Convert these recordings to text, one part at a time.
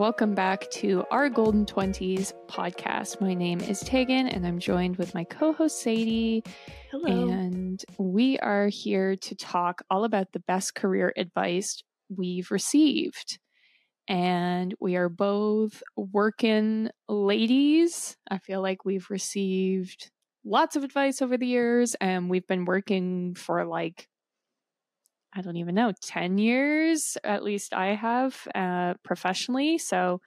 welcome back to our Golden 20s podcast. My name is Tegan and I'm joined with my co host Sadie. Hello. And we are here to talk all about the best career advice we've received. And we are both working ladies. I feel like we've received lots of advice over the years and we've been working for like I don't even know, 10 years, at least I have uh, professionally. So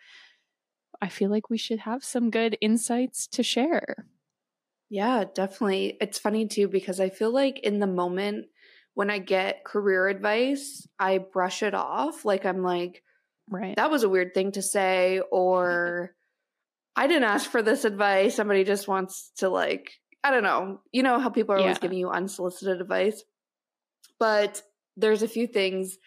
I feel like we should have some good insights to share. Yeah, definitely. It's funny too, because I feel like in the moment when I get career advice, I brush it off. Like I'm like, right. That was a weird thing to say, or I didn't ask for this advice. Somebody just wants to like, I don't know. You know how people are yeah. always giving you unsolicited advice. But there's a few things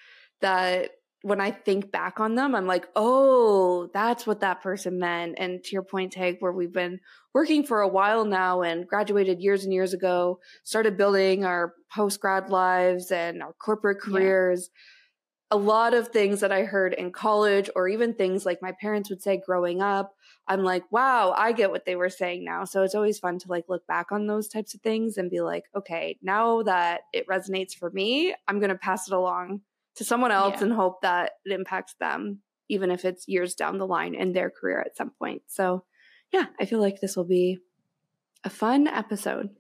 that when I think back on them, I'm like, oh, that's what that person meant. And to your point, Tag, where we've been working for a while now and graduated years and years ago, started building our post grad lives and our corporate careers. Yeah. A lot of things that I heard in college, or even things like my parents would say growing up, I'm like, wow, I get what they were saying now. So it's always fun to like look back on those types of things and be like, okay, now that it resonates for me, I'm going to pass it along to someone else yeah. and hope that it impacts them, even if it's years down the line in their career at some point. So yeah, I feel like this will be a fun episode.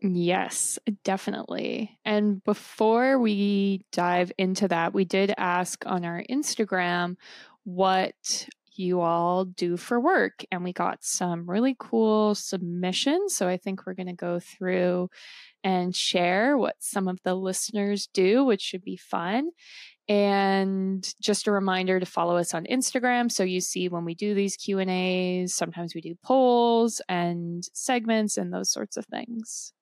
Yes, definitely. And before we dive into that, we did ask on our Instagram what you all do for work. And we got some really cool submissions. So I think we're going to go through and share what some of the listeners do, which should be fun. And just a reminder to follow us on Instagram so you see when we do these Q&As, sometimes we do polls and segments and those sorts of things.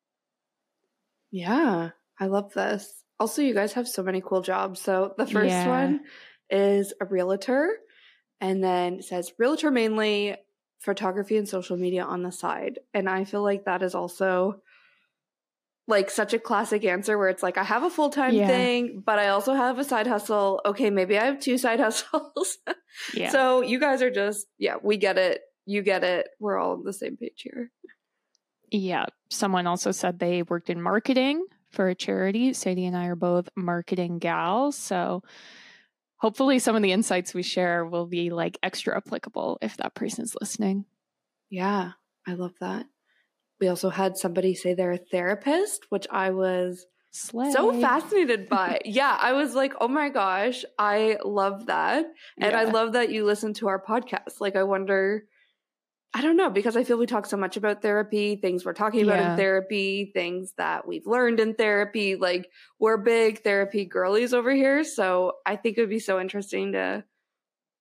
Yeah, I love this. Also, you guys have so many cool jobs. So the first yeah. one is a realtor and then it says realtor mainly, photography and social media on the side. And I feel like that is also like such a classic answer where it's like I have a full time yeah. thing, but I also have a side hustle. Okay, maybe I have two side hustles. yeah. So you guys are just yeah, we get it. You get it. We're all on the same page here. Yeah. Someone also said they worked in marketing for a charity. Sadie and I are both marketing gals. So hopefully some of the insights we share will be like extra applicable if that person's listening. Yeah, I love that. We also had somebody say they're a therapist, which I was Slay. so fascinated by. yeah, I was like, oh my gosh, I love that. And yeah. I love that you listen to our podcast. Like, I wonder I don't know because I feel we talk so much about therapy, things we're talking about yeah. in therapy, things that we've learned in therapy. Like we're big therapy girlies over here. So I think it would be so interesting to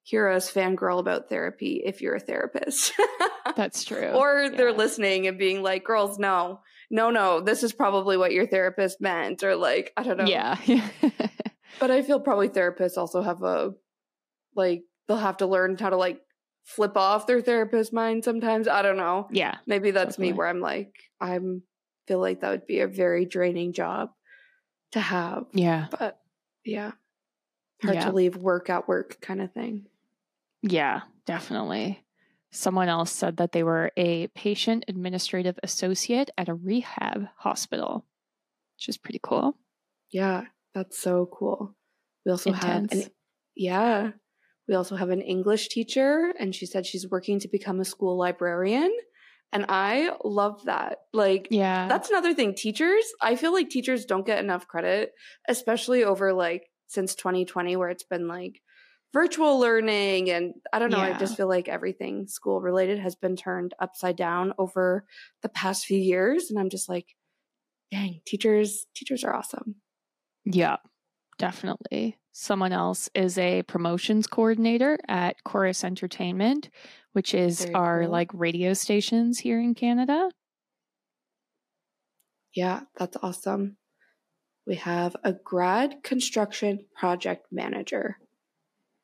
hear us fangirl about therapy if you're a therapist. That's true. or yeah. they're listening and being like, girls, no, no, no, this is probably what your therapist meant. Or like, I don't know. Yeah. but I feel probably therapists also have a, like, they'll have to learn how to like flip off their therapist mind sometimes. I don't know. Yeah. Maybe that's definitely. me where I'm like, I'm feel like that would be a very draining job to have. Yeah. But yeah. Hard yeah. to leave work at work kind of thing. Yeah, definitely. Someone else said that they were a patient administrative associate at a rehab hospital, which is pretty cool. Yeah, that's so cool. We also Intense. have an yeah, we also have an English teacher, and she said she's working to become a school librarian. And I love that. Like, yeah, that's another thing. Teachers, I feel like teachers don't get enough credit, especially over like since 2020, where it's been like virtual learning. And I don't know, yeah. I just feel like everything school related has been turned upside down over the past few years. And I'm just like, dang, teachers, teachers are awesome. Yeah, definitely. Someone else is a promotions coordinator at Corus Entertainment, which is Very our cool. like radio stations here in Canada. Yeah, that's awesome. We have a grad construction project manager,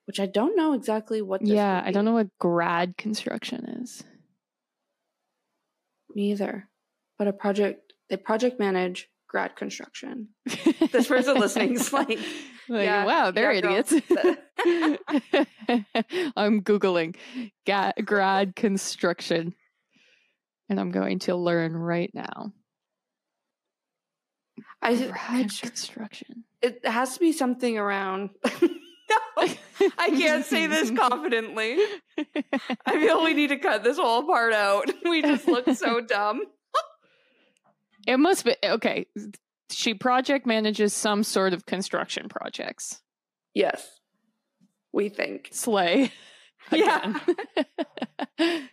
which I don't know exactly what. yeah, I don't know what grad construction is. Me either. But a project, they project manage grad construction. this person listening is like, like, yeah, wow, they're yeah, idiots. I'm Googling ga- grad construction and I'm going to learn right now. I grad construction. It has to be something around. no, I can't say this confidently. I feel we need to cut this whole part out. We just look so dumb. it must be okay. She project manages some sort of construction projects. Yes. We think. Slay. Yeah.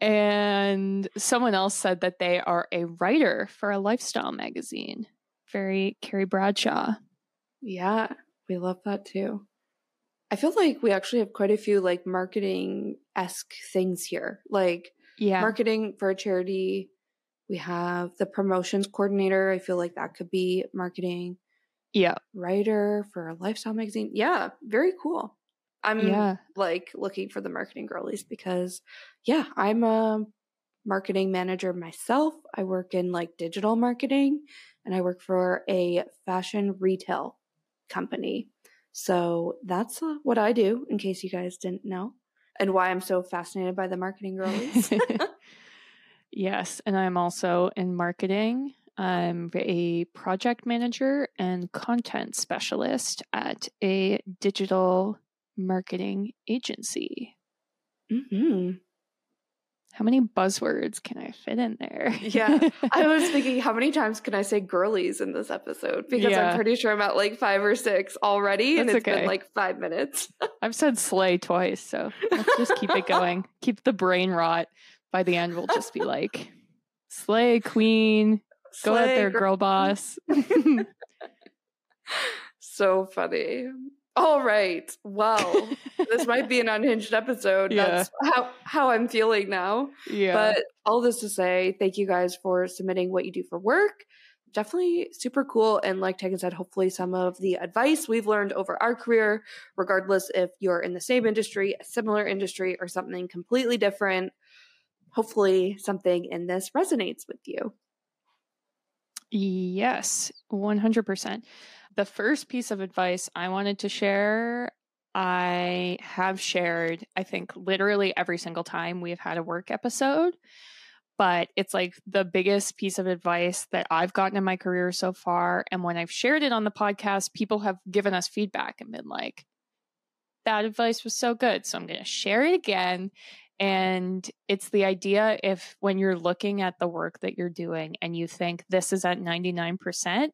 and someone else said that they are a writer for a lifestyle magazine. Very Carrie Bradshaw. Yeah, we love that too. I feel like we actually have quite a few like marketing esque things here. Like yeah. marketing for a charity. We have the promotions coordinator. I feel like that could be marketing. Yeah. Writer for a lifestyle magazine. Yeah, very cool. I'm yeah. like looking for the marketing girlies because yeah, I'm a marketing manager myself. I work in like digital marketing and I work for a fashion retail company. So that's uh, what I do in case you guys didn't know and why I'm so fascinated by the marketing girlies. yes, and I'm also in marketing. I'm a project manager and content specialist at a digital marketing agency. hmm How many buzzwords can I fit in there? yeah. I was thinking, how many times can I say girlies in this episode? Because Yeah. I'm pretty sure I'm at like five or six already, and That's it's okay. been like five minutes. I've said slay twice, so let's just keep it going. Keep the brain rot. By the end, we'll just be like, slay queen, go out there, girl. girl boss. So funny. All right. Well, this might be an unhinged episode. Yeah. That's how, how I'm feeling now. yeah. But all this to say, thank you guys for submitting what you do for work. Definitely super cool. And like Tegan said, hopefully some of the advice we've learned over our career, regardless if you're in the same industry, a similar industry, or something completely different, hopefully something in this resonates with you. Yes, 100%. The first piece of advice I wanted to share, I have shared, I think, literally every single time we've had a work episode. But it's like the biggest piece of advice that I've gotten in my career so far. And when I've shared it on the podcast, people have given us feedback and been like, that advice was so good. So I'm going to share it again. And it's the idea if when you're looking at the work that you're doing and you think this is at 99%,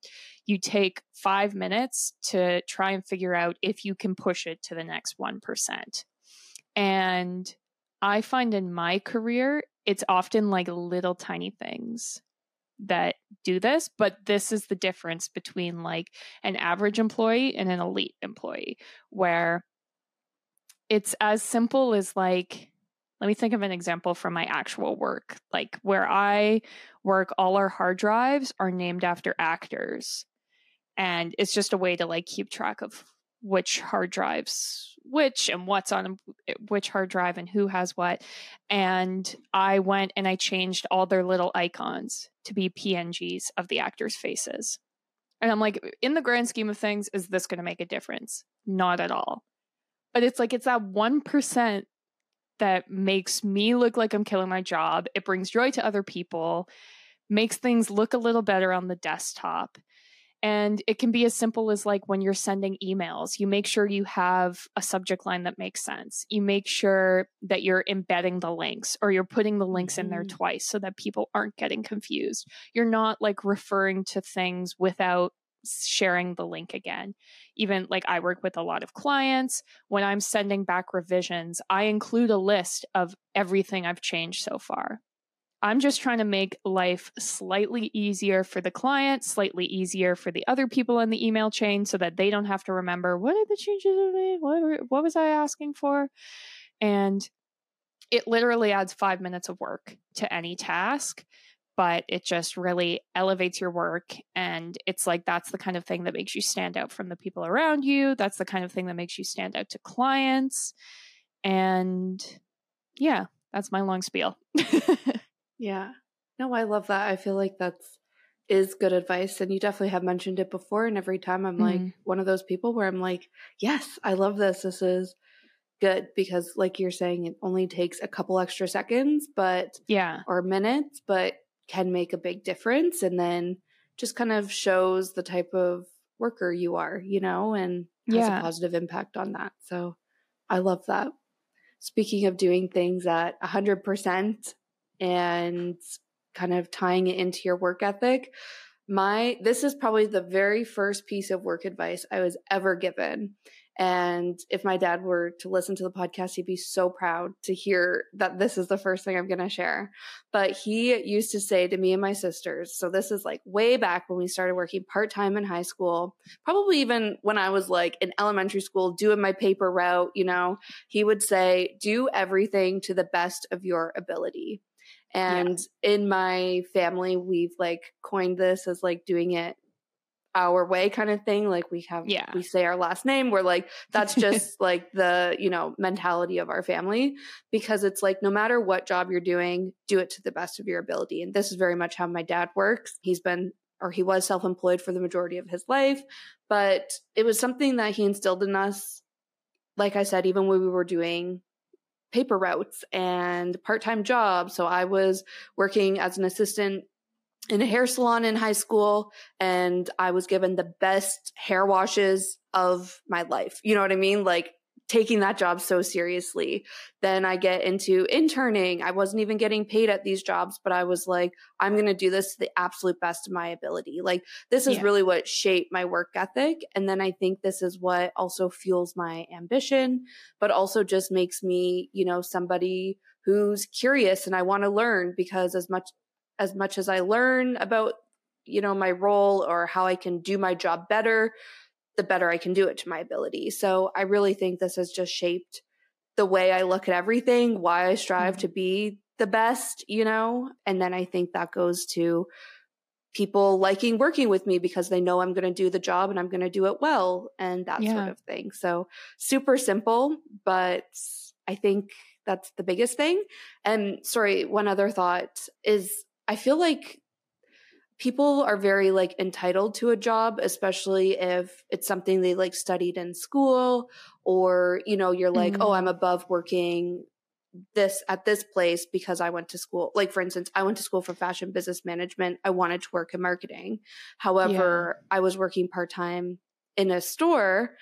you take five minutes to try and figure out if you can push it to the next 1%. And I find in my career, it's often like little tiny things that do this, but this is the difference between like an average employee and an elite employee, where it's as simple as like, let me think of an example from my actual work. Like where I work, all our hard drives are named after actors. And it's just a way to like keep track of which hard drives which and what's on eh, which hard drive and who has what. And I went and I changed all their little icons to be PNGs of the actors' faces. And I'm like, in the grand scheme of things, is this going to make a difference? Not at all. But it's like, it's that 1% that makes me look like I'm killing my job. It brings joy to other people, makes things look a little better on the desktop. And it can be as simple as like when you're sending emails, you make sure you have a subject line that makes sense. You make sure that you're embedding the links or you're putting the links in there Mhm. twice so that people aren't getting confused. You're not like referring to things without sharing the link again. Even like I work with a lot of clients, when I'm sending back revisions, I include a list of everything I've changed so far. I'm just trying to make life slightly easier for the client, slightly easier for the other people in the email chain so that they don't have to remember what are the changes I made? What, what was I asking for? And it literally adds five minutes of work to any task, but it just really elevates your work. And it's like that's the kind of thing that makes you stand out from the people around you. That's the kind of thing that makes you stand out to clients. And yeah, that's my long spiel. Yeah. No, I love that. I feel like that's is good advice. And you definitely have mentioned it before. And every time I'm mm-hmm. like one of those people where I'm like, yes, I love this. This is good because like you're saying it only takes a couple extra seconds but yeah or minutes but can make a big difference and then just kind of shows the type of worker you are you know and has yeah. a positive impact on that. So i love that. Speaking of doing things at 100% and kind of tying it into your work ethic my this is probably the very first piece of work advice i was ever given and if my dad were to listen to the podcast, he'd be so proud to hear that this is the first thing I'm going to share. But he used to say to me and my sisters, so this is like way back when we started working part time in high school, probably even when I was like in elementary school doing my paper route, you know, he would say, do everything to the best of your ability. And yeah. in my family, we've like coined this as like doing it our way kind of thing like we have yeah. we say our last name we're like that's just like the you know mentality of our family because it's like no matter what job you're doing do it to the best of your ability and this is very much how my dad works. He's been or he was self-employed for the majority of his life but it was something that he instilled in us like i said even when we were doing paper routes and part-time jobs. So i was working as an assistant in a hair salon in high school and I was given the best hair washes of my life. You know what I mean? Like taking that job so seriously. Then I get into interning. I wasn't even getting paid at these jobs, but I was like, I'm going to do this to the absolute best of my ability. Like, this is yeah. really what shaped my work ethic. And then I think this is what also fuels my ambition, but also just makes me, you know, somebody who's curious and I want to learn because as much as much as I learn about, you know, my role or how I can do my job better, the better I can do it to my ability. So I really think this has just shaped the way I look at everything, why I strive mm-hmm. to be the best, you know? And then I think that goes to people liking working with me because they know I'm going to do the job and I'm going to do it well and that yeah. sort of thing. So super simple, but I think that's the biggest thing. And sorry, one other thought is I feel like people are very like entitled to a job especially if it's something they like studied in school or you know you're like mm-hmm. oh i'm above working this at this place because i went to school like for instance i went to school for fashion business management i wanted to work in marketing however yeah. i was working part-time in a store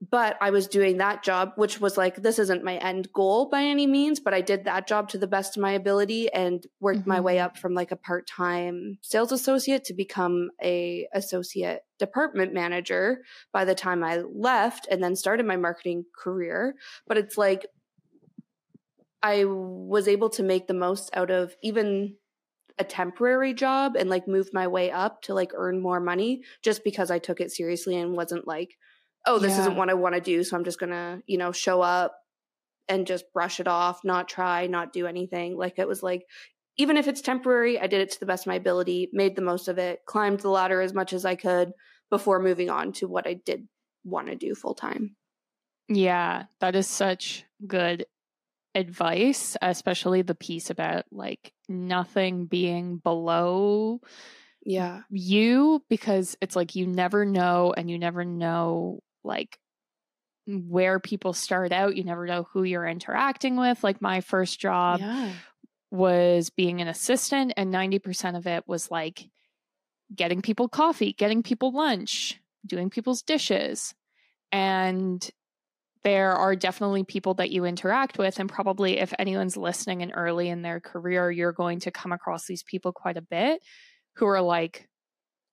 but I was doing that job, which was like, this isn't my end goal by any means, but I did that job to the best of my ability and worked mm-hmm. my way mm-hmm. up from like a part-time sales associate to become a associate department manager by the time I left and then started my marketing career. But it's like, I was able to make the most out of even a temporary job and like move my way up to like earn more money just because I took it seriously and wasn't like, oh, this yeah. isn't what I want to do. So I'm just going to, you know, show up and just brush it off, not try, not do anything. Like it was like, even if it's temporary, I did it to the best of my ability, made the most of it, climbed the ladder as much as I could before moving on to what I did want to do full time. Yeah, that is such good advice, especially the piece about like nothing being below yeah you because it's like you never know and you never know like where people start out. You never know who you're interacting with. Like my first job yeah. was being an assistant, and 90% of it was like getting people coffee, getting people lunch, doing people's dishes. And there are definitely people that you interact with. And probably if anyone's listening and early in their career, you're going to come across these people quite a bit who are like,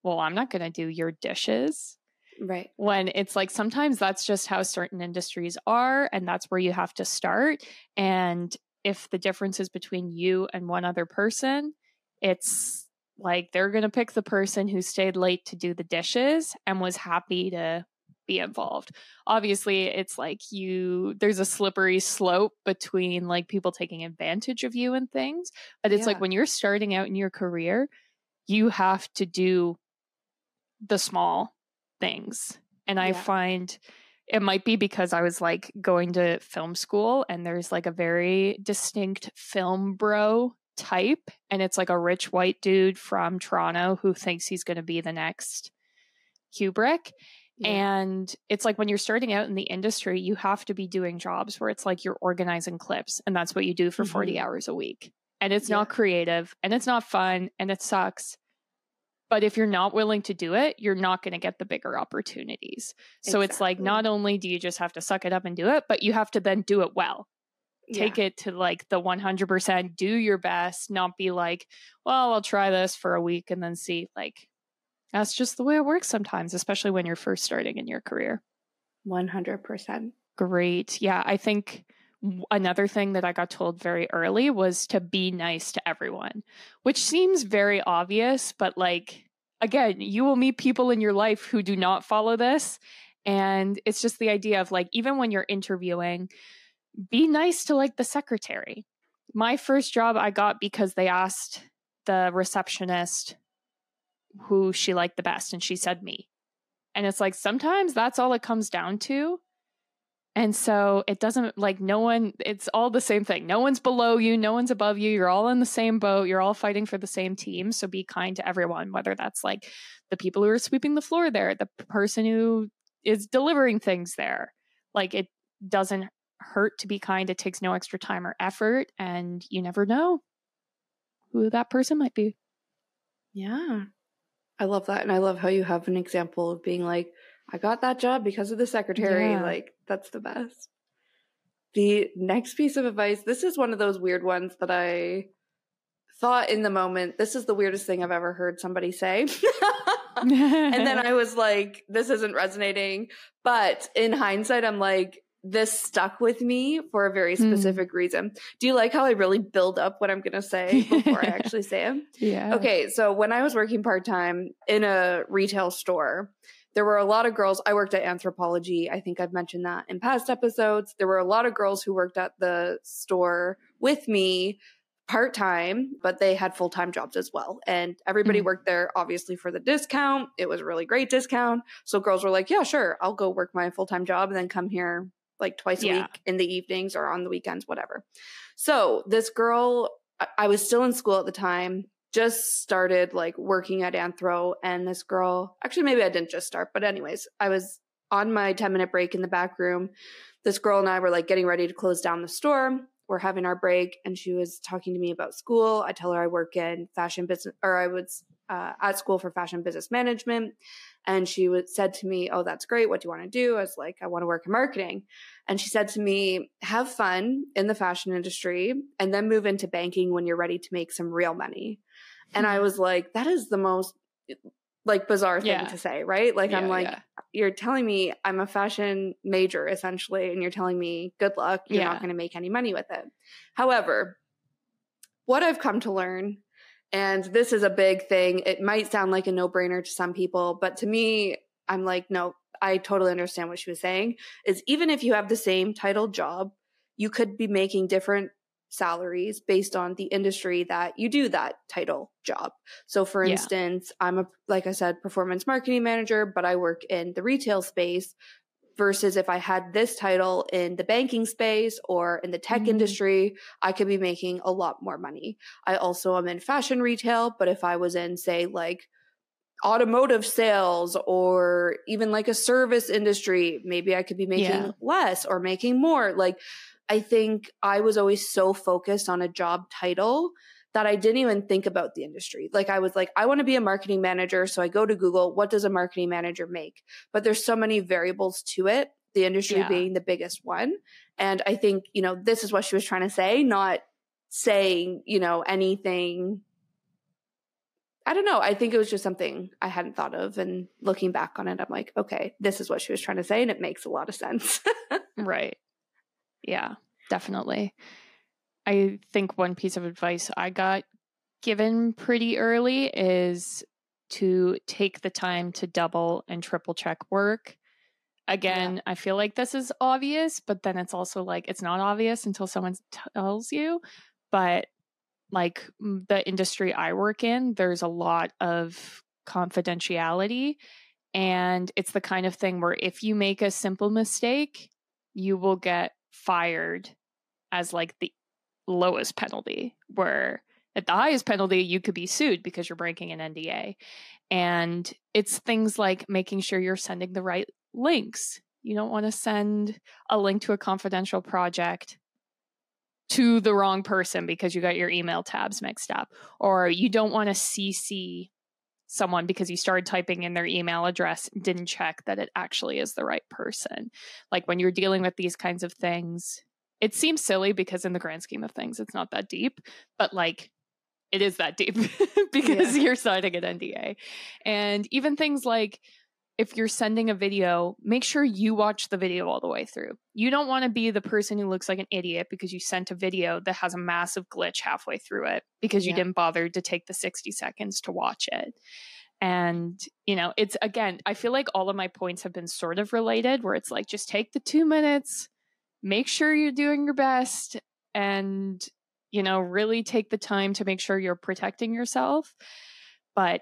well, I'm not going to do your dishes. Right. When it's like sometimes that's just how certain industries are, and that's where you have to start. And if the difference is between you and one other person, it's like they're going to pick the person who stayed late to do the dishes and was happy to be involved. Obviously, it's like you there's a slippery slope between like people taking advantage of you and things, but it's yeah. like when you're starting out in your career, you have to do the small things. And I find it might be because I was like going to film school and there's like a very distinct film bro type and it's like a rich white dude from Toronto who thinks he's going to be the next Kubrick. Yeah. And it's like when you're starting out in the industry, you have to be doing jobs where it's like you're organizing clips and that's what you do for mm-hmm. 40 hours a week. And it's yeah. not creative and it's not fun and it sucks. But if you're not willing to do it, you're not going to get the bigger opportunities. So exactly. it's like not only do you just have to suck it up and do it, but you have to then do it well. Take yeah. it to like the 100%, do your best, not be like, well, I'll try this for a week and then see. Like, that's just the way it works sometimes, especially when you're first starting in your career. 100%. Great. Yeah, I think another thing that I got told very early was to be nice to everyone, which seems very obvious, but like, again, you will meet people in your life who do not follow this. And it's just the idea of like, even when you're interviewing, be nice to like the secretary. My first job I got because they asked the receptionist who she liked the best and she said me and it's like sometimes that's all it comes down to and so it doesn't like no one it's all the same thing. No one's below you no one's above you. You're all in the same boat. You're all fighting for the same team. So be kind to everyone whether that's like the people who are sweeping the floor there the person who is delivering things there. Like it doesn't hurt to be kind. It takes no extra time or effort and you never know who that person might be. Yeah. I love that. And I love how you have an example of being like, I got that job because of the secretary. Yeah. Like, that's the best. The next piece of advice this is one of those weird ones that I thought in the moment, this is the weirdest thing I've ever heard somebody say. and then I was like, this isn't resonating. But in hindsight, I'm like, this stuck with me for a very hmm. specific mm. reason. Do you like how I really build up what I'm going to say before I actually say it? Yeah. Okay. So when I was working part time in a retail store, there were a lot of girls. I worked at Anthropologie. I think I've mentioned that in past episodes. There were a lot of girls who worked at the store with me part time, but they had full time jobs as well. And everybody mm. worked there obviously for the discount. It was a really great discount. So girls were like, yeah, sure, I'll go work my full time job and then come here like twice a yeah. week in the evenings or on the weekends, whatever. So this girl, I was still in school at the time, just started like working at Anthro, and this girl, actually, maybe I didn't just start, but anyways, I was on my 10 minute break in the back room. This girl and I were like getting ready to close down the store. We're having our break, and she was talking to me about school. I tell her I work in fashion business, or I was uh, at school for fashion business management. And she would, said to me, Oh, that's great. What do you want to do? I was like, I want to work in marketing. And she said to me, Have fun in the fashion industry and then move into banking when you're ready to make some real money. And I hmm. was like, That is the most like bizarre thing yeah. to say, right? Like, yeah, I'm like, yeah. You're telling me I'm a fashion major essentially, and you're telling me, Good luck. You're not going to make any money with it. However, what I've come to learn and this is a big thing. It might sound like a no brainer to some people, but to me, I'm like, no, I totally understand what she was saying. Is even if you have the same title job, you could be making different salaries based on the industry that you do that title job. So for yeah. instance, I'm a like I said performance marketing manager, but I work in the retail space versus if I had this title in the banking space or in the tech mm-hmm. industry, I could be making a lot more money. I also am in fashion retail, but if I was in, say, like automotive sales or even like a service industry, maybe I could be making yeah. less or making more. Like, I think I was always so focused on a job title that I didn't even think about the industry. Like I was like, I want to be a marketing manager. So I go to Google, what does a marketing manager make? But there's so many variables to it, the industry yeah. being the biggest one. And I think, you know, this is what she was trying to say, not saying, you know, anything. I don't know. I think it was just something I hadn't thought of. And looking back on it, I'm like, okay, this is what she was trying to say. And it makes a lot of sense. right. Yeah, definitely. I think one piece of advice I got given pretty early is to take the time to double and triple check work. Again, yeah. I feel like this is obvious, but then it's also like it's not obvious until someone tells you. But like the industry I work in, there's a lot of confidentiality. And it's the kind of thing where if you make a simple mistake, you will get fired as like the lowest penalty where At the highest penalty, you could be sued because you're breaking an NDA. And it's things like making sure you're sending the right links. You don't want to send a link to a confidential project to the wrong person because you got your email tabs mixed up, or you don't want to CC someone because you started typing in their email address, didn't check that it actually is the right person. Like when you're dealing with these kinds of things, it seems silly because in the grand scheme of things, it's not that deep, but like it is that deep because yeah. you're signing an NDA. And even things like if you're sending a video, make sure you watch the video all the way through. You don't want to be the person who looks like an idiot because you sent a video that has a massive glitch halfway through it because you yeah. didn't bother to take the 60 seconds to watch it. And, you know, it's again, I feel like all of my points have been sort of related where it's like just take the two minutes, make sure you're doing your best, and, you know, really take the time to make sure you're protecting yourself. But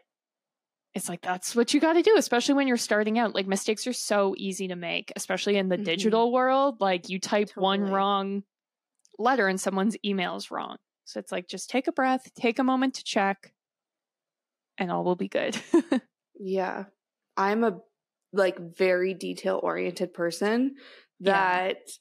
it's like that's what you got to do especially when you're starting out like mistakes are so easy to make especially in the mm-hmm. digital world like you type totally. one wrong letter and someone's email is wrong so it's like just take a breath take a moment to check and all will be good yeah i'm a like very detail oriented person that yeah.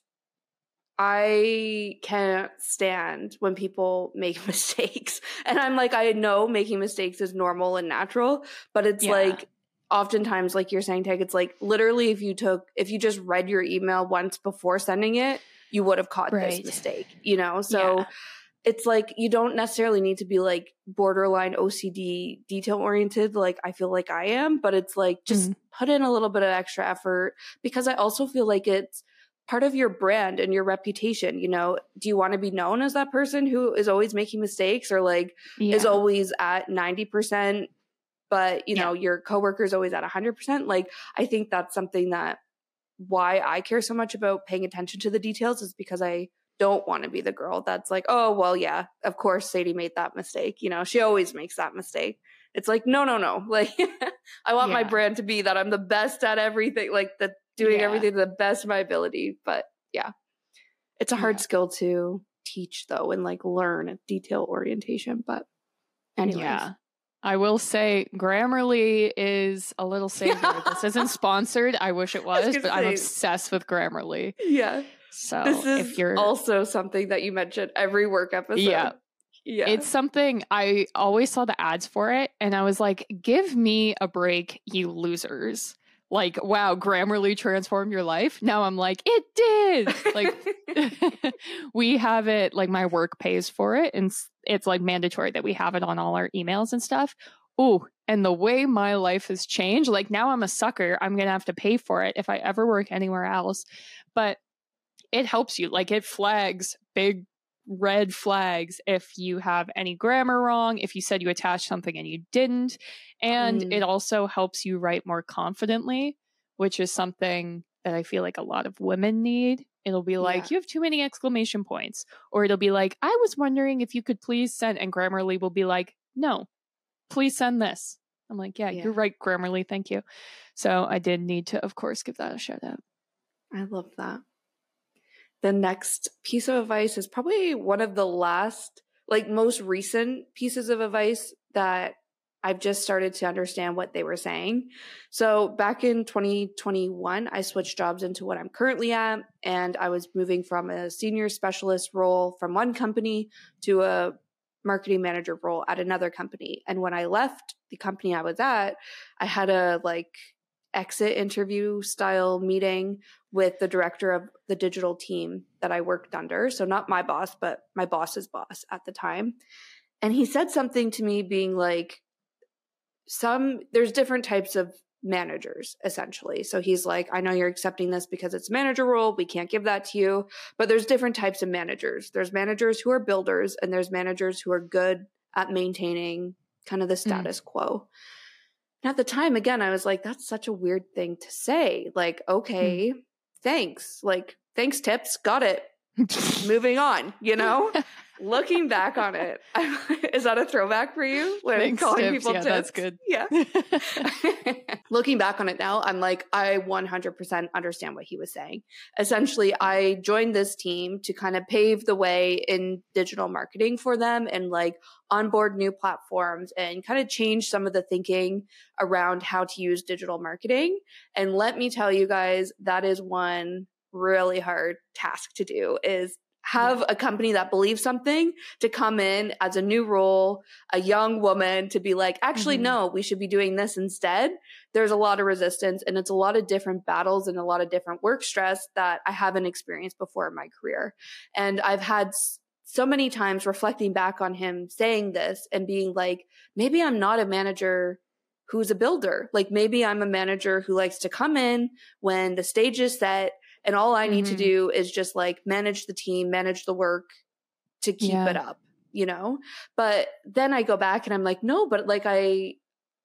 I can't stand when people make mistakes. And I'm like, I know making mistakes is normal and natural, but it's yeah. like, oftentimes, like you're saying, Tag, it's like literally if you took, if you just read your email once before sending it, you would have caught right. this mistake, you know? So yeah. it's like, you don't necessarily need to be like borderline OCD detail oriented, like I feel like I am, but it's like just mm-hmm. put in a little bit of extra effort because I also feel like it's, part of your brand and your reputation you know do you want to be known as that person who is always making mistakes or like yeah. is always at 90% but you know yeah. your coworker is always at 100% like i think that's something that why i care so much about paying attention to the details is because i don't want to be the girl that's like oh well yeah of course sadie made that mistake you know she always makes that mistake it's like no no no like i want yeah. my brand to be that i'm the best at everything like that doing yeah. everything to the best of my ability. But yeah, it's a hard yeah. skill to teach though and like learn detail orientation. But anyway. Yeah. I will say Grammarly is a little savior. this isn't sponsored. I wish it was, was but say, I'm obsessed with Grammarly. Yeah. So this is if you're also something that you mentioned every work episode. Yeah. Yeah. It's something I always saw the ads for it and I was like, give me a break, you losers like, wow, Grammarly transformed your life. Now I'm like, it did. Like, we have it, like, my work pays for it. And it's like mandatory that we have it on all our emails and stuff. Oh, and the way my life has changed, like, now I'm a sucker. I'm going to have to pay for it if I ever work anywhere else. But it helps you. Like, it flags big red flags if you have any grammar wrong, if you said you attached something and you didn't. And mm. it also helps you write more confidently, which is something that I feel like a lot of women need. It'll be like, yeah. you have too many exclamation points. Or it'll be like, I was wondering if you could please send, and Grammarly will be like, no, please send this. I'm like, yeah, yeah, you're right, Grammarly. Thank you. So I did need to, of course, give that a shout out. I love that the next piece of advice is probably one of the last, like most recent pieces of advice that I've just started to understand what they were saying. So back in 2021, I switched jobs into what I'm currently at, and I was moving from a senior specialist role from one company to a marketing manager role at another company. And when I left the company I was at, I had a like exit interview style meeting with the director of the digital team that I worked under. So, not my boss, but my boss's boss at the time. And he said something to me being like, some, there's different types of managers essentially. So he's like, I know you're accepting this because it's a manager role. We can't give that to you. But there's different types of managers. There's managers who are builders and there's managers who are good at maintaining kind of the mm. status mm. quo. And at the time, again, I was like, that's such a weird thing to say. Like, okay, mm. thanks. Like, thanks, tips. Got it. Moving on, you know? looking back on it, is that a throwback for you? When Thanks, calling tips. people yeah, tips? that's good. Yeah. looking back on it now, I'm like, I 100% understand what he was saying. Essentially, I joined this team to kind of pave the way in digital marketing for them and like onboard new platforms and kind of change some of the thinking around how to use digital marketing. And let me tell you guys, that is one really hard task to do is have yeah. a company that believes something to come in as a new role, a young woman to be like, actually, mm-hmm. no, we should be doing this instead. There's a lot of resistance and it's a lot of different battles and a lot of different work stress that I haven't experienced before in my career. And I've had so many times reflecting back on him saying this and being like, maybe I'm not a manager who's a builder. Like maybe I'm a manager who likes to come in when the stage is set and all I need mm-hmm. to do is just like manage the team, manage the work to keep yeah. it up, you know? But then I go back and I'm like, no, but like I,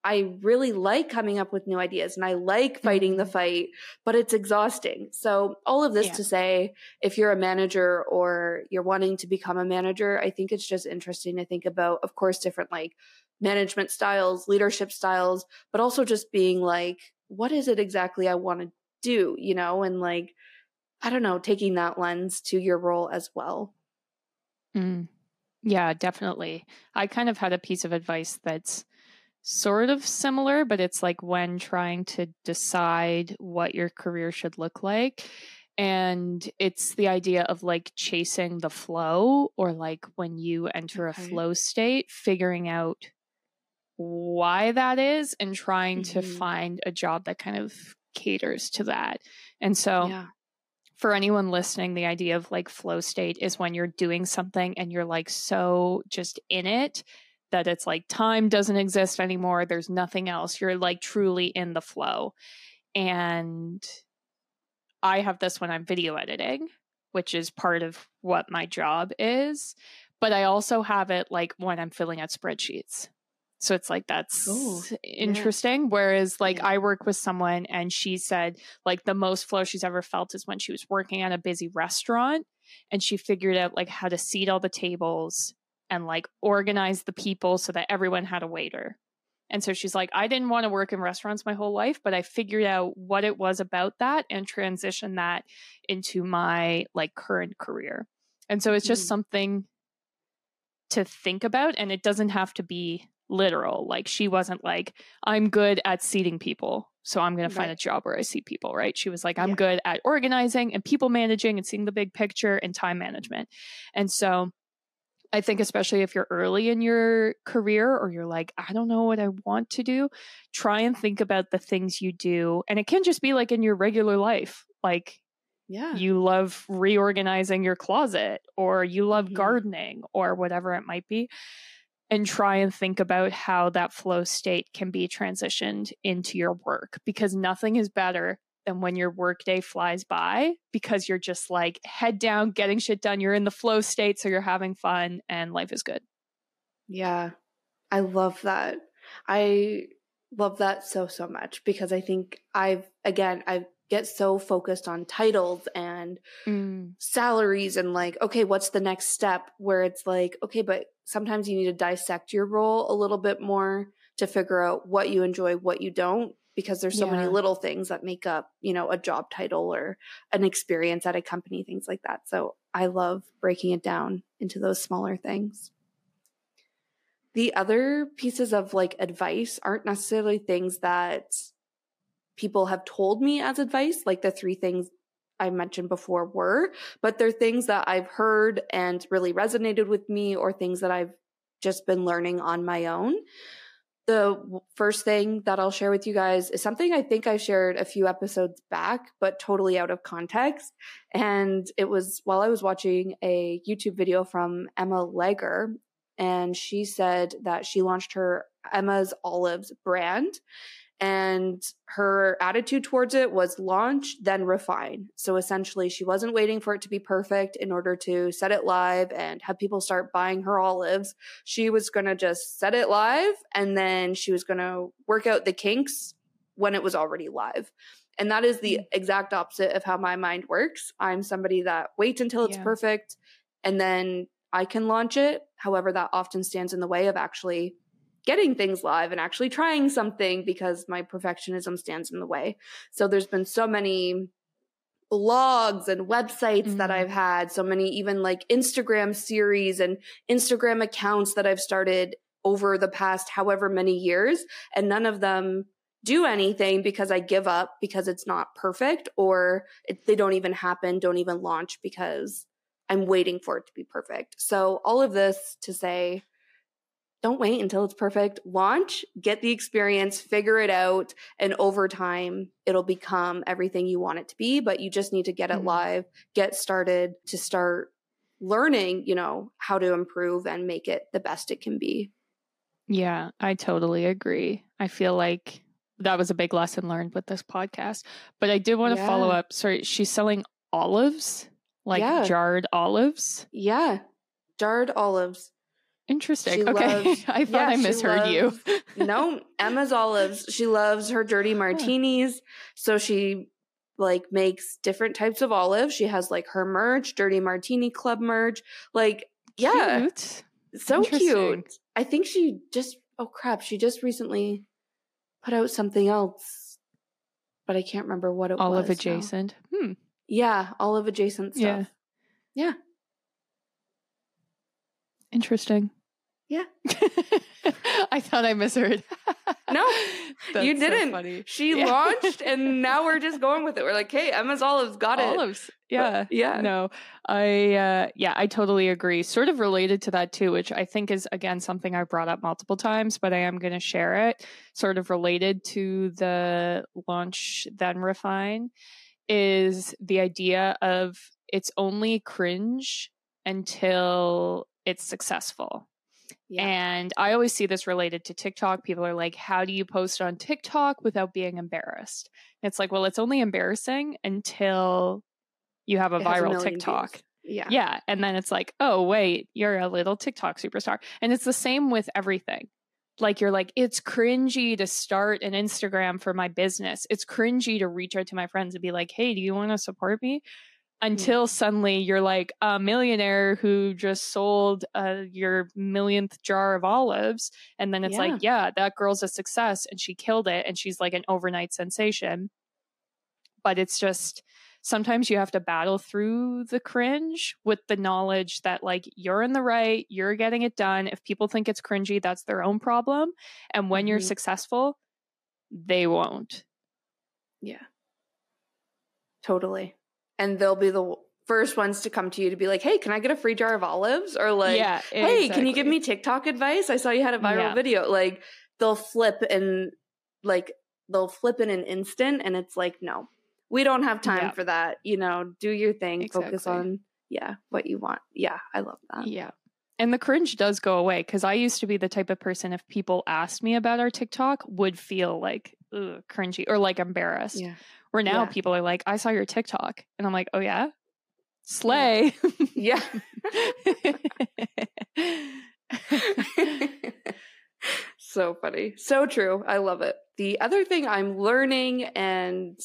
I really like coming up with new ideas and I like fighting mm-hmm. the fight, but it's exhausting. So all of this yeah. to say, if you're a manager or you're wanting to become a manager, I think it's just interesting to think about, of course, different like management styles, leadership styles, but also just being like, what is it exactly I want to do, you know, and like, I don't know, taking that lens to your role as well. Mm. Yeah, definitely. I kind of had a piece of advice that's sort of similar, but it's like when trying to decide what your career should look like. And it's the idea of like chasing the flow, or like when you enter okay. a flow state, figuring out why that is and trying mm-hmm. to find a job that kind of caters to that. And so, yeah. For anyone listening, the idea of like flow state is when you're doing something and you're like so just in it that it's like time doesn't exist anymore. There's nothing else. You're like truly in the flow. And I have this when I'm video editing, which is part of what my job is. But I also have it like when I'm filling out spreadsheets. So it's like that's Ooh, interesting. Yeah. Whereas like yeah. I work with someone and she said like the most flow she's ever felt is when she was working at a busy restaurant and she figured out like how to seat all the tables and like organize the people so that everyone had a waiter. And so she's like, I didn't want to work in restaurants my whole life, but I figured out what it was about that and transitioned that into my like current career. And so it's just mm. something to think about. And it doesn't have to be literal. Like she wasn't like, I'm good at seating people. So I'm going to find right. a job where I see people, right? She was like, I'm yeah. good at organizing and people managing and seeing the big picture and time management. And so I think, especially if you're early in your career or you're like, I don't know what I want to do, try and think about the things you do. And it can just be like in your regular life. Like, yeah. You love reorganizing your closet or you love mm-hmm. gardening or whatever it might be and try and think about how that flow state can be transitioned into your work because nothing is better than when your workday flies by because you're just like head down getting shit done. You're in the flow state so you're having fun and life is good. Yeah. I love that. I love that so so much because i think i've again i've get so focused on titles and mm. salaries and like, okay, what's the next step? Where it's like, okay, but sometimes you need to dissect your role a little bit more to figure out what you enjoy, what you don't, because there's so yeah. many little things that make up, you know, a job title or an experience at a company, things like that. So I love breaking it down into those smaller things. The other pieces of like advice aren't necessarily things that people have told me as advice, like the three things I mentioned before were, but they're things that I've heard and really resonated with me or things that I've just been learning on my own. The first thing that I'll share with you guys is something I think I shared a few episodes back, but totally out of context. And it was while I was watching a YouTube video from Emma Lager, and she said that she launched her Emma's Olives brand and her attitude towards it was launch then refine so essentially she wasn't waiting for it to be perfect in order to set it live and have people start buying her olives she was going to just set it live and then she was going to work out the kinks when it was already live and that is the mm. exact opposite of how my mind works i'm somebody that waits until it's yeah. perfect and then I can launch it. However, that often stands in the way of actually getting things live and actually trying something because my perfectionism stands in the way. So there's been so many blogs and websites mm-hmm. that I've had, so many even like Instagram series and Instagram accounts that I've started over the past however many years, and none of them do anything because I give up because it's not perfect or it, they don't even happen, don't even launch because I'm waiting for it to be perfect. So, all of this to say, don't wait until it's perfect. Launch, get the experience, figure it out, and over time, it'll become everything you want it to be. But you just need to get it mm-hmm. live, get started to start learning, you know, how to improve and make it the best it can be. Yeah, I totally agree. I feel like that was a big lesson learned with this podcast. But I did want to yeah. follow up. Sorry, she's selling olives, like yeah. jarred olives. Yeah, jarred olives. Interesting. She okay. Loves, I thought yeah, I misheard loves, you. no, Emma's olives. She loves her dirty martinis. So she like makes different types of olives. She has like her merch, Dirty Martini Club merch. Like, yeah. Cute. So cute. I think she just oh crap, she just recently put out something else. But I can't remember what it olive was. Olive adjacent. Now. Hmm. Yeah, olive adjacent stuff. Yeah. Yeah. Interesting. Yeah. I thought I misheard. no, you didn't. So she yeah. launched, and now we're just going with it. We're like, hey, Emma's Olives got Olives. it. Olives. Yeah. But, yeah. No, I, uh, yeah, I totally agree. Sort of related to that too, which I think is, again, something I've brought up multiple times, but I am going to share it. Sort of related to the launch, then refine, is the idea of it's only cringe until it's successful yeah. And I always see this related to TikTok. People are like, how do you post on TikTok without being embarrassed? And it's like, well, it's only embarrassing until you have a it viral a TikTok. Views. Yeah. Yeah. And then it's like, oh, wait, you're a little TikTok superstar. And it's the same with everything. Like, you're like, it's cringy to start an Instagram for my business. It's cringy to reach out to my friends and be like, hey, do you want to support me? Until suddenly you're like a millionaire who just sold uh, your millionth jar of olives and then it's yeah. like yeah. that girl's a success and she killed it and she's like an overnight sensation. But it's just sometimes you have to battle through the cringe with the knowledge that like you're in the right you're getting it done. If people think it's cringy that's their own problem and when mm-hmm. you're successful they won't. Yeah. Totally and they'll be the first ones to come to you to be like, "Hey, can I get a free jar of olives?" Or like, yeah, "Hey, can you give me TikTok advice? I saw you had a viral yeah. video." Like they'll flip and like they'll flip in an instant, and it's like, no, we don't have time yeah. for that. You know, do your thing, exactly. focus on yeah what you want. Yeah, I love that. Yeah. And the cringe does go away because I used to be the type of person if people asked me about our TikTok would feel like ugh, cringy or like embarrassed. Yeah. Where now yeah. people are like, I saw your TikTok. And I'm like, oh, yeah? Slay. Yeah. so funny. So true. I love it. The other thing I'm learning and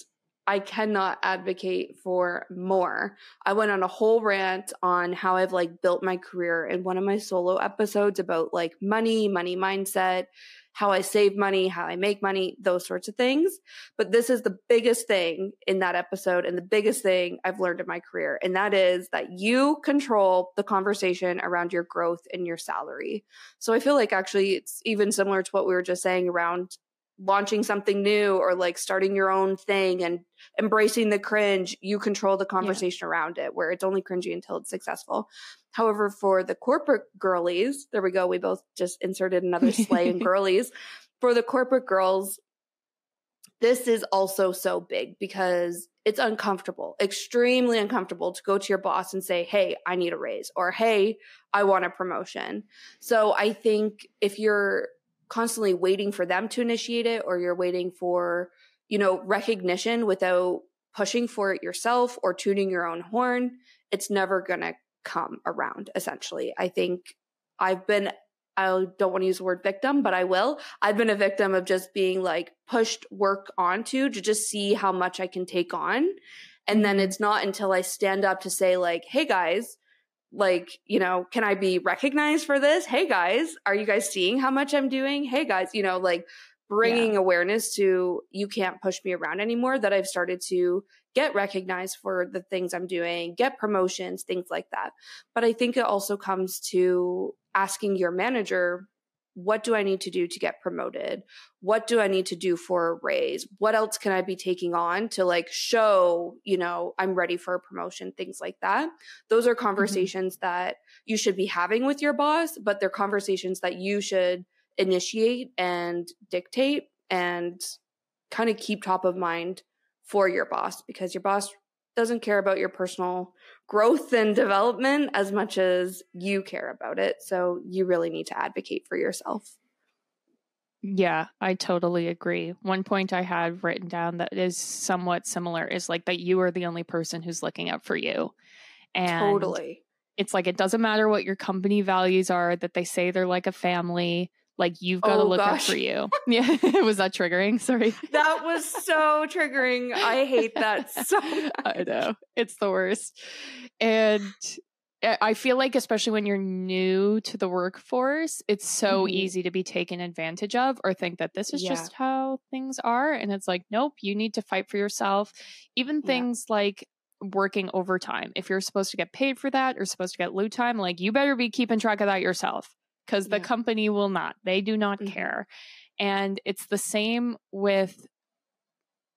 I cannot advocate for more. I went on a whole rant on how I've like built my career in one of my solo episodes about like money, money mindset, how I save money, how I make money, those sorts of things. But this is the biggest thing in that episode and the biggest thing I've learned in my career. And that is that you control the conversation around your growth and your salary. So I feel like actually it's even similar to what we were just saying around launching something new or like starting your own thing and embracing the cringe, you control the conversation yeah. around it where it's only cringy until it's successful. However, for the corporate girlies, there we go. We both just inserted another slay in girlies. For the corporate girls, this is also so big because it's uncomfortable, extremely uncomfortable to go to your boss and say, Hey, I need a raise or Hey, I want a promotion. So I think if you're constantly waiting for them to initiate it or you're waiting for, you know, recognition without pushing for it yourself or tuning your own horn, it's never going to come around essentially. I think I've been I don't want to use the word victim, but I will. I've been a victim of just being like pushed work onto to just see how much I can take on. And then it's not until I stand up to say like, "Hey guys, like, you know, can I be recognized for this? Hey guys, are you guys seeing how much I'm doing? Hey guys, you know, like bringing yeah. awareness to you can't push me around anymore that I've started to get recognized for the things I'm doing, get promotions, things like that. But I think it also comes to asking your manager what do I need to do to get promoted? What do I need to do for a raise? What else can I be taking on to like show, you know, I'm ready for a promotion, things like that. Those are mm-hmm. conversations mm-hmm. that you should be having with your boss, but they're conversations that you should initiate and dictate and kind of keep top of mind for your boss because your boss doesn't care about your personal growth and development as much as you care about it. So you really need to advocate for yourself. Yeah, I totally agree. One point I had written down that is somewhat similar is like that you are the only person who's looking out for you. And totally. It's like it doesn't matter what your company values are, that they say they're like a family like you've got to oh, look gosh. out for you. Yeah, was that triggering? Sorry. That was so triggering. I hate that so. Much. I know it's the worst, and I feel like especially when you're new to the workforce, it's so mm-hmm. easy to be taken advantage of or think that this is yeah. just how things are, and it's like, nope, you need to fight for yourself. Even things yeah. like working overtime. If you're supposed to get paid for that or supposed to get loot time, like you better be keeping track of that yourself because yeah. the company will not. They do not mm-hmm. care. And it's the same with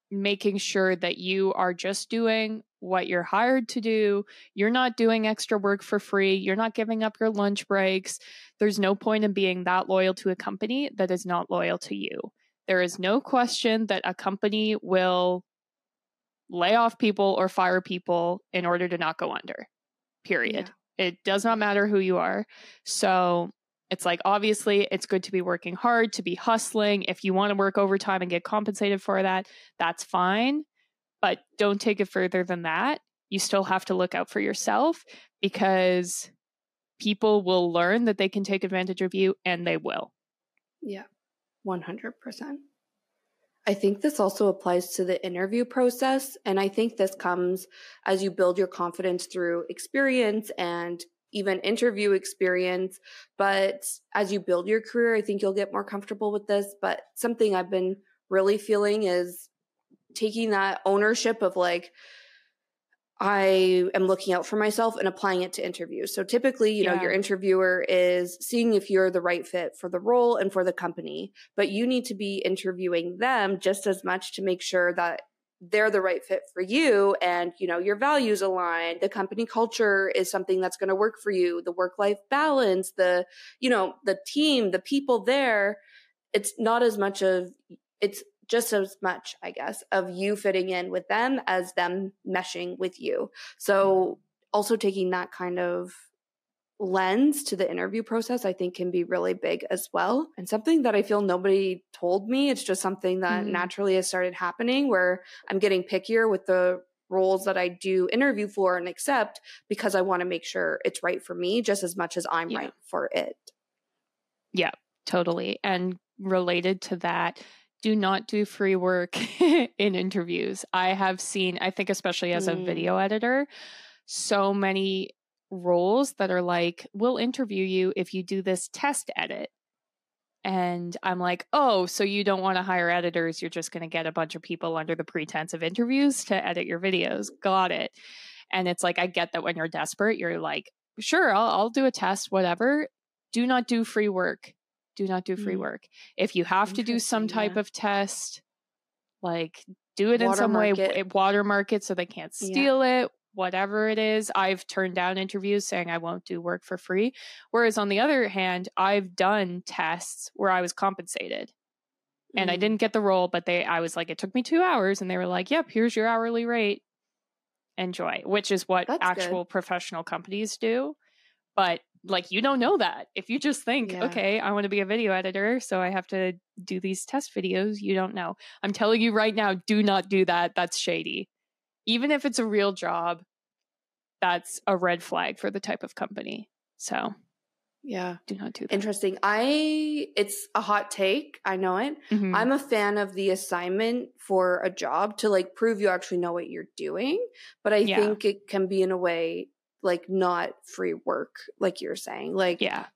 making sure that you are just doing what you're hired to do. You're not doing extra work for free. You're not giving up your lunch breaks. There's no point in being that loyal to a company that is not loyal to you. There is no question that a company will lay off people or fire people in order to not go under. Period. Yeah. It does not matter who you are. So it's like obviously it's good to be working hard, to be hustling. If you want to work overtime and get compensated for that, that's fine. But don't take it further than that. You still have to look out for yourself because people will learn that they can take advantage of you and they will. Yeah, 100%. I think this also applies to the interview process. And I think this comes as you build your confidence through experience and even interview experience. But as you build your career, I think you'll get more comfortable with this. But something I've been really feeling is taking that ownership of like, I am looking out for myself and applying it to interviews. So typically, you yeah. know, your interviewer is seeing if you're the right fit for the role and for the company, but you need to be interviewing them just as much to make sure that they're the right fit for you and you know your values align. The company culture is something that's going to work for you. The work life balance the you know the team the people there it's not as much of it's just as much i guess of you fitting in with them as them meshing with you. Mm-hmm. So also taking that kind of lens to the interview process, I think can be really big as well. And something that I feel nobody told me, it's just something that mm. naturally has started happening where I'm getting pickier with the roles that I do interview for and accept because I want to make sure it's right for me just as much as I'm yeah. right for it. Yeah, totally. And related to that, do not do free work in interviews. I have seen, I think, especially as mm. a video editor, so many roles that are like, we'll interview you if you do this test edit. And I'm like, oh, so you don't want to hire editors. You're just going to get a bunch of people under the pretense of interviews to edit your videos. Got it. And it's like, I get that when you're desperate, you're like, sure, I'll, I'll do a test, whatever. Do not do free work. Do not do free mm. work. If you have to do some type yeah. of test, like do it in some way, watermark it so they can't steal yeah. it, whatever it is. I've turned down interviews saying I won't do work for free. Whereas on the other hand, I've done tests where I was compensated. And mm. I didn't get the role, but they I was like, it took me two hours and they were like, Yep, here's your hourly rate. Enjoy. Which is what That's actual good. professional companies do. But like you don't know that. If you just think, yeah. okay, I want to be a video editor, so I have to do these test videos, you don't know. I'm telling you right now, do not do that. That's shady even if it's a real job, that's a red flag for the type of company. So, yeah, do not do that. Interesting. I it's a hot take. I know it. Mm-hmm. I'm a fan of the assignment for a job to like prove you actually know what you're doing, but I yeah. think it can be in a way like not free work, like you're saying. Like, yeah,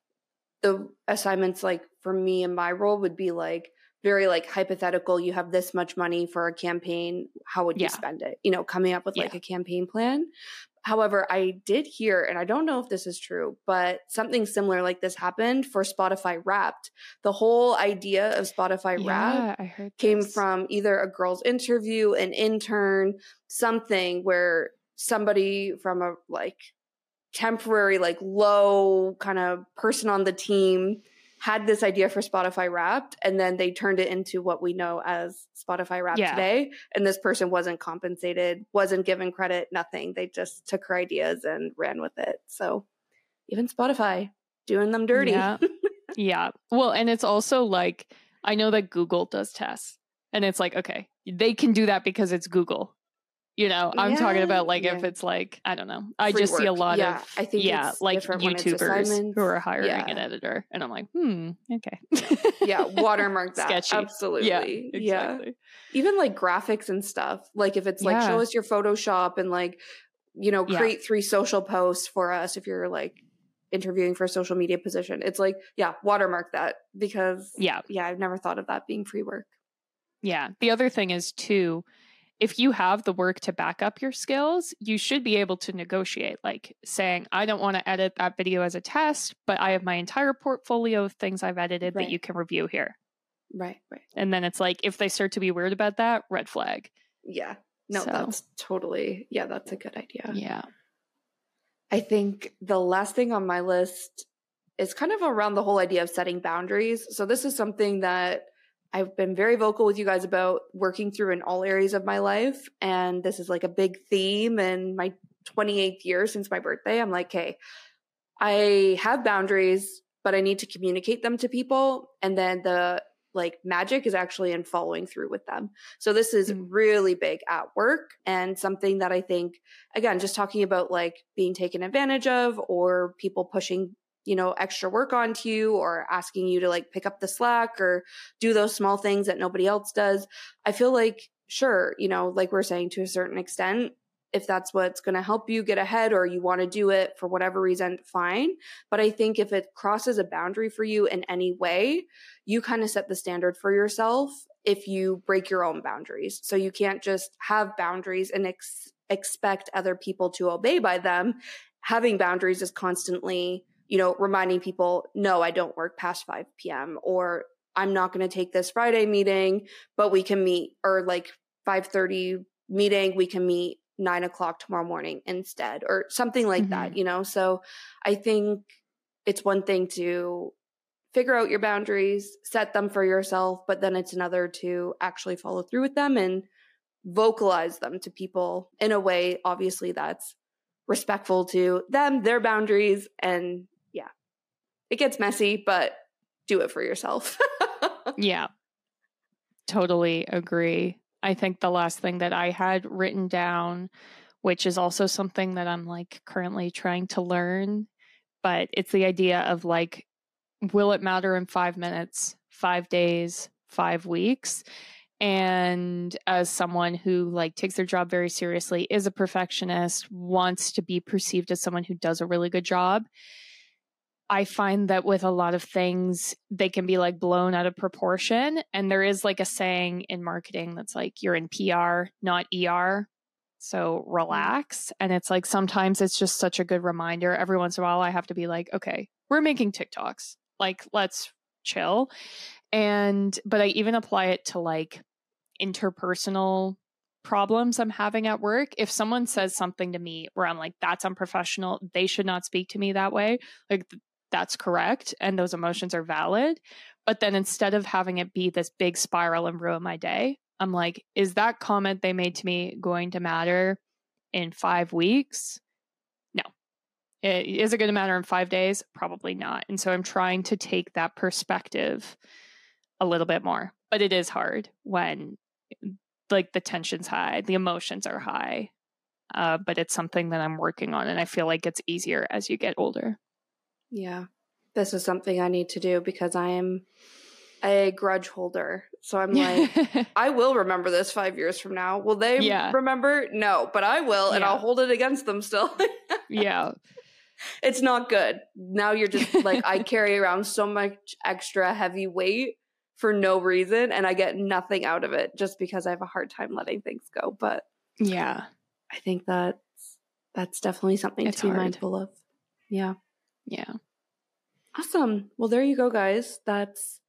the assignments, like for me and my role, would be like very like hypothetical. You have this much money for a campaign. How would you yeah. spend it? You know, coming up with yeah. like a campaign plan. However, I did hear, and I don't know if this is true, but something similar like this happened for Spotify Wrapped. The whole idea of Spotify yeah, Wrapped came from either a girl's interview, an intern, something where somebody from a like temporary, like low kind of person on the team had this idea for Spotify Wrapped, and then they turned it into what we know as Spotify Wrapped yeah. today. And this person wasn't compensated, wasn't given credit, nothing. They just took her ideas and ran with it. So even Spotify doing them dirty. Yeah. yeah. Well, and it's also like, I know that Google does tests, and it's like, okay, they can do that because it's Google. You know, I'm yeah, talking about like yeah. if it's like I don't know. I Free just work. see a lot yeah, of I think yeah, like YouTubers who are hiring an editor, and I'm like, hmm, okay, yeah, watermark that sketchy, absolutely, yeah, exactly. yeah. Even like graphics and stuff. Like if it's like show us your Photoshop and like you know create three social posts for us if you're like interviewing for a social media position. It's like yeah, watermark that because yeah, yeah, I've never thought of that being free work. Yeah. The other thing is too if you have the work to back up your skills, you should be able to negotiate, like saying, I don't want to edit that video as a test, but I have my entire portfolio of things I've edited right. that you can review here. Right, right. And then it's like, if they start to be weird about that, red flag. Yeah. No, so, that's totally, yeah, that's a good idea. Yeah. I think the last thing on my list is kind of around the whole idea of setting boundaries. So this is something that I've been very vocal with you guys about working through in all areas of my life. And this is like a big theme in my 28th year since my birthday. I'm like, hey, I have boundaries, but I need to communicate them to people. And then the like magic is actually in following through with them. So this is mm. really big at work and something that I think, again, just talking about like being taken advantage of or people pushing you know, extra work onto you or asking you to like pick up the slack or do those small things that nobody else does. I feel like, sure, you know, like we're saying to a certain extent, if that's what's going to help you get ahead or you want to do it for whatever reason, fine. But I think if it crosses a boundary for you in any way, you kind of set the standard for yourself if you break your own boundaries. So you can't just have boundaries and ex- expect other people to obey by them. Having boundaries is constantly you know, reminding people, no, I don't work past 5 p.m. or I'm not going to take this Friday meeting, but we can meet or like 5:30 meeting, we can meet nine o'clock tomorrow morning instead, or something like mm-hmm. that, you know? So I think it's one thing to figure out your boundaries, set them for yourself, but then it's another to actually follow through with them and vocalize them to people in a way, obviously, that's respectful to them, their boundaries, and it gets messy, but do it for yourself. yeah. Totally agree. I think the last thing that I had written down, which is also something that I'm like currently trying to learn, but it's the idea of like, will it matter in five minutes, five days, five weeks? and as someone who like takes their job very seriously is a perfectionist wants to be perceived as someone who does a really good job I find that with a lot of things, they can be like blown out of proportion. And there is like a saying in marketing that's like, you're in PR, not ER. So mm. relax. And it's like sometimes it's just such a good reminder. Every once in a while, I have to be like, okay, we're making TikToks. Like, let's chill. And, but I even apply it to like interpersonal problems I'm having at work. If someone says something to me where I'm like, that's unprofessional, they should not speak to me that way. Like, that's correct and those emotions are valid. But then instead of having it be this big spiral and ruin my day, I'm like, is that comment they made to me going to matter in five weeks? No. Is it going to matter in five days? Probably not. And so I'm trying to take that perspective a little bit more. But it is hard when like the tension's high, the emotions are high. Uh, but it's something that I'm working on, and I feel like it's easier as you get older. Yeah. This is something I need to do because I am a grudge holder. So I'm like, I will remember this five years from now. Will they yeah. remember? No, but I will, and yeah. I'll hold it against them still. yeah. It's not good. Now you're just like, I carry around so much extra heavy weight for no reason, and I get nothing out of it just because I have a hard time letting things go. But yeah, I think that's that's definitely something it's to be mindful of. Yeah. Yeah. Awesome. Well, there you go, guys. That's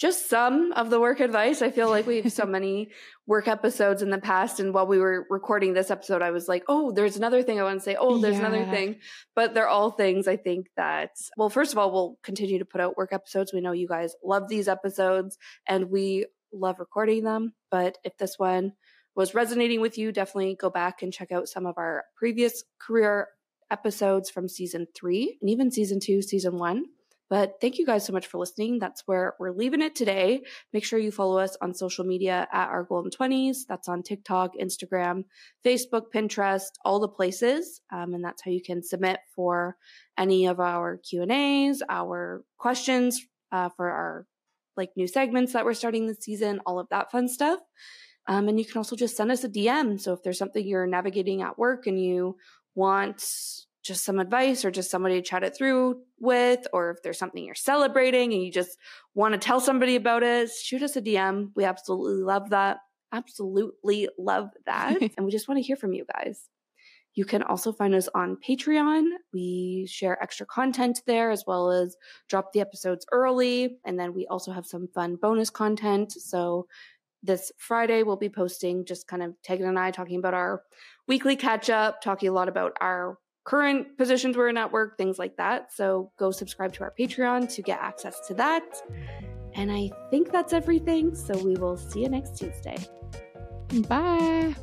just some of the work advice. I feel like we have so many work episodes in the past. And while we were recording this episode, I was like, oh, there's another thing I want to say. Oh, there's yeah. another thing. But they're all things I think that, well, first of all, we'll continue to put out work episodes. We know you guys love these episodes and we love recording them. But if this one was resonating with you, definitely go back and check out some of our previous career episodes from season three and even season two, season one. But thank you guys so much for listening. That's where we're leaving it today. Make sure you follow us on social media at our golden 20s. That's on TikTok, Instagram, Facebook, Pinterest, all the places. Um, and that's how you can submit for any of our Q and A's, our questions uh, for our like new segments that we're starting this season, all of that fun stuff. Um, and you can also just send us a DM. So if there's something you're navigating at work and you want just some advice or just somebody to chat it through with, or if there's something you're celebrating and you just want to tell somebody about it, shoot us a DM. We absolutely love that. Absolutely love that. and we just want to hear from you guys. You can also find us on Patreon. We share extra content there as well as drop the episodes early. And then we also have some fun bonus content. So this Friday, we'll be posting just kind of Tegan and I talking about our weekly catch up, talking a lot about our current positions we're in at work, things like that. So go subscribe to our Patreon to get access to that. And I think that's everything. So we will see you next Tuesday. Bye.